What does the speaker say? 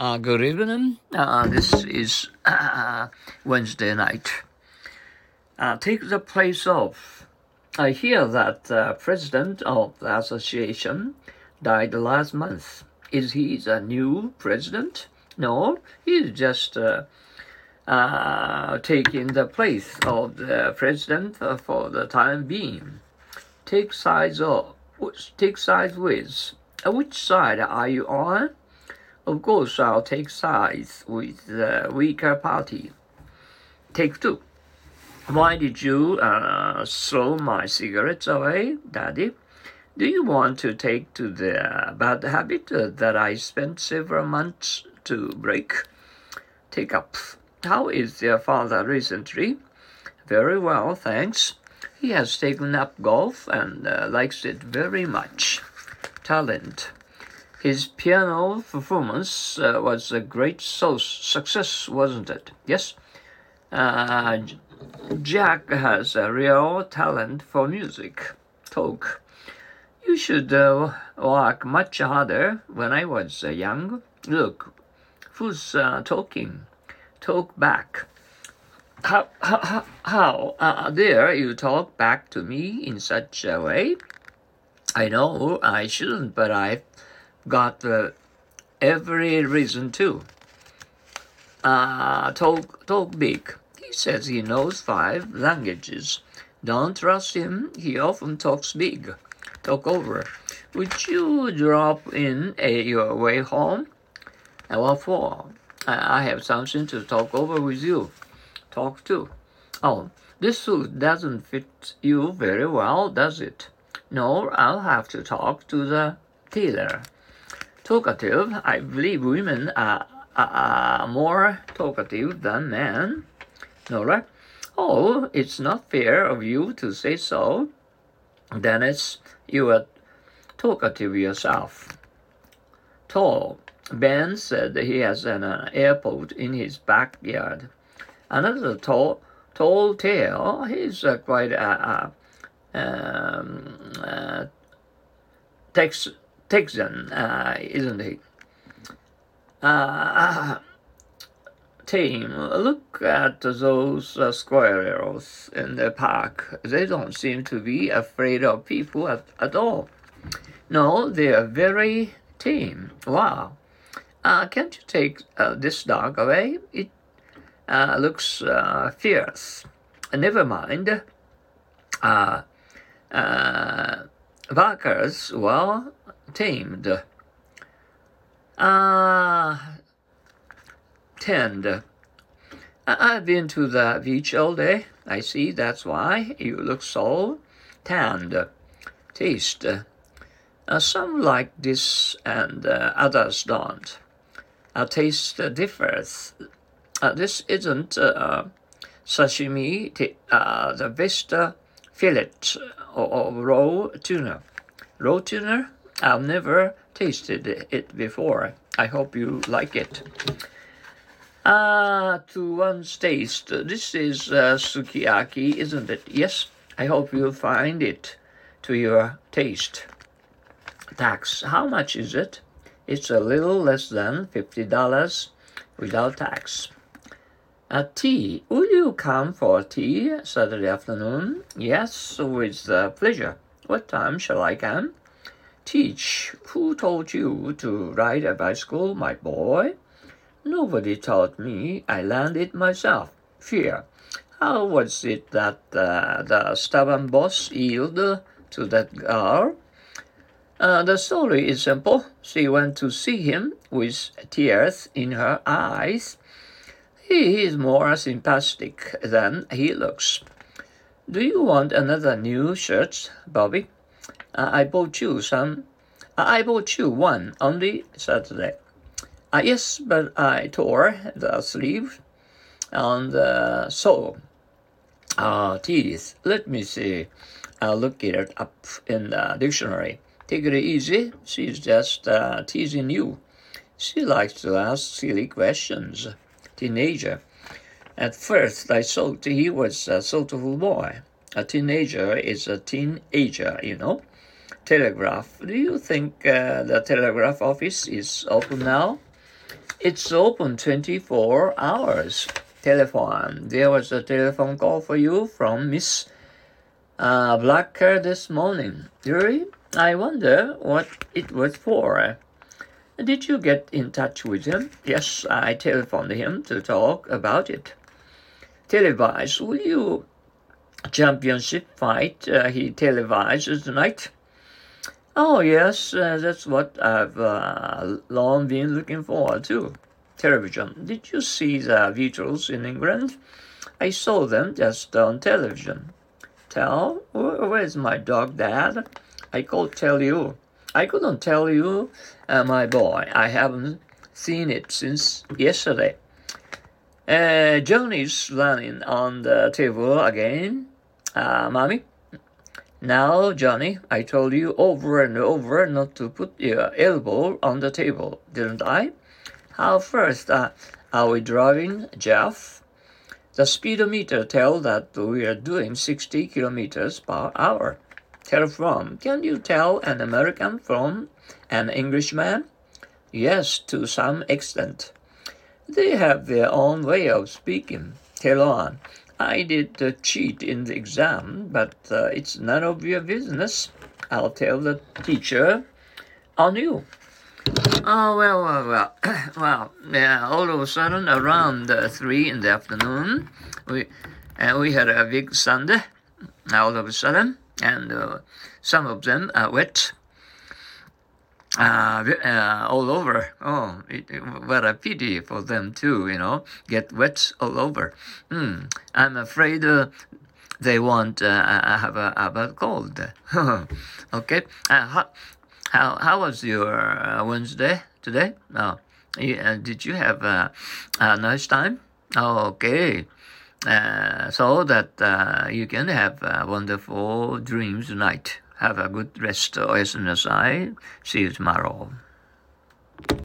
Uh, good evening. Uh, this is uh, Wednesday night. Uh, take the place of. I hear that the president of the association died last month. Is he the new president? No, he's just uh, uh, taking the place of the president for the time being. Take sides of. Take sides with. Uh, which side are you on? Of course, I'll take sides with the weaker party. Take two. Why did you uh, throw my cigarettes away, Daddy? Do you want to take to the bad habit uh, that I spent several months to break? Take up. How is your father recently? Very well, thanks. He has taken up golf and uh, likes it very much talent. His piano performance uh, was a great success, wasn't it? Yes. Uh, Jack has a real talent for music. Talk. You should uh, work much harder when I was uh, young. Look, who's uh, talking? Talk back. How, how, how uh, dare you talk back to me in such a way? I know I shouldn't, but I've got every reason to. Uh, talk, talk big. He says he knows five languages. Don't trust him. He often talks big. Talk over. Would you drop in a, your way home? Uh, what for? I have something to talk over with you. Talk to. Oh, this suit doesn't fit you very well, does it? No, I'll have to talk to the tailor. Talkative, I believe women are, are, are more talkative than men. Nora, oh, it's not fair of you to say so. Dennis, you are talkative yourself. Tall, Ben said he has an uh, airport in his backyard. Another tall, tall tale, he's uh, quite a, a um, uh, Tex- Texan, uh, isn't he? Uh, team, look at those uh, squirrels in the park. They don't seem to be afraid of people at, at all. No, they are very tame. Wow. Uh, can't you take uh, this dog away? It uh, looks uh, fierce. never mind. Uh, uh, workers well tamed. Uh, tend. I've been to the beach all day. I see that's why you look so tanned. Taste. Uh, some like this and uh, others don't. A taste differs. Uh, this isn't uh, sashimi, uh, the best fillet or, raw tuna. Raw tuna? I've never tasted it before. I hope you like it. Ah, to one's taste, this is uh, sukiyaki, isn't it? Yes, I hope you'll find it to your taste. Tax, how much is it? It's a little less than $50 without tax. A tea. Will you come for tea Saturday afternoon? Yes, with uh, pleasure. What time shall I come? Teach. Who told you to ride a bicycle, my boy? Nobody taught me. I learned it myself. Fear. How was it that uh, the stubborn boss yielded to that girl? Uh, the story is simple. She went to see him with tears in her eyes. He is more sympathetic than he looks. Do you want another new shirt, Bobby? Uh, I bought you some. Uh, I bought you one only Saturday. Uh, yes, but I tore the sleeve and the sole. Uh, teeth. Let me see. I'll look it up in the dictionary. Take it easy. She's just uh, teasing you. She likes to ask silly questions teenager. At first, I thought he was a thoughtful boy. A teenager is a teenager, you know. Telegraph. Do you think uh, the telegraph office is open now? It's open 24 hours. Telephone. There was a telephone call for you from Miss uh, Blacker this morning. Really? I wonder what it was for. Did you get in touch with him? Yes, I telephoned him to talk about it. Televise, will you championship fight uh, he televises tonight? Oh, yes, uh, that's what I've uh, long been looking forward to. Television. Did you see the Beatles in England? I saw them just on television. Tell? Where's my dog, Dad? I could tell you. I couldn't tell you, uh, my boy. I haven't seen it since yesterday. Uh, John is running on the table again. Uh, mommy, now, Johnny, I told you over and over not to put your elbow on the table, didn't I? How first uh, are we driving, Jeff? The speedometer tells that we are doing 60 kilometers per hour. Tell from. Can you tell an American from an Englishman? Yes, to some extent. They have their own way of speaking. Tell on. I did uh, cheat in the exam, but uh, it's none of your business. I'll tell the teacher on you. Oh, well, well, well. well, yeah, all of a sudden, around uh, 3 in the afternoon, we, uh, we had a big thunder all of a sudden, and uh, some of them are wet uh, uh, all over. Oh, it, what a pity for them too, you know, get wet all over. Mm, I'm afraid uh, they won't uh, have a, have a cold. okay, uh, how, how, how was your uh, Wednesday today? Oh, did you have a, a nice time? Okay. So that you can have wonderful dreams tonight. Have a good rest, OSNSI. See you tomorrow.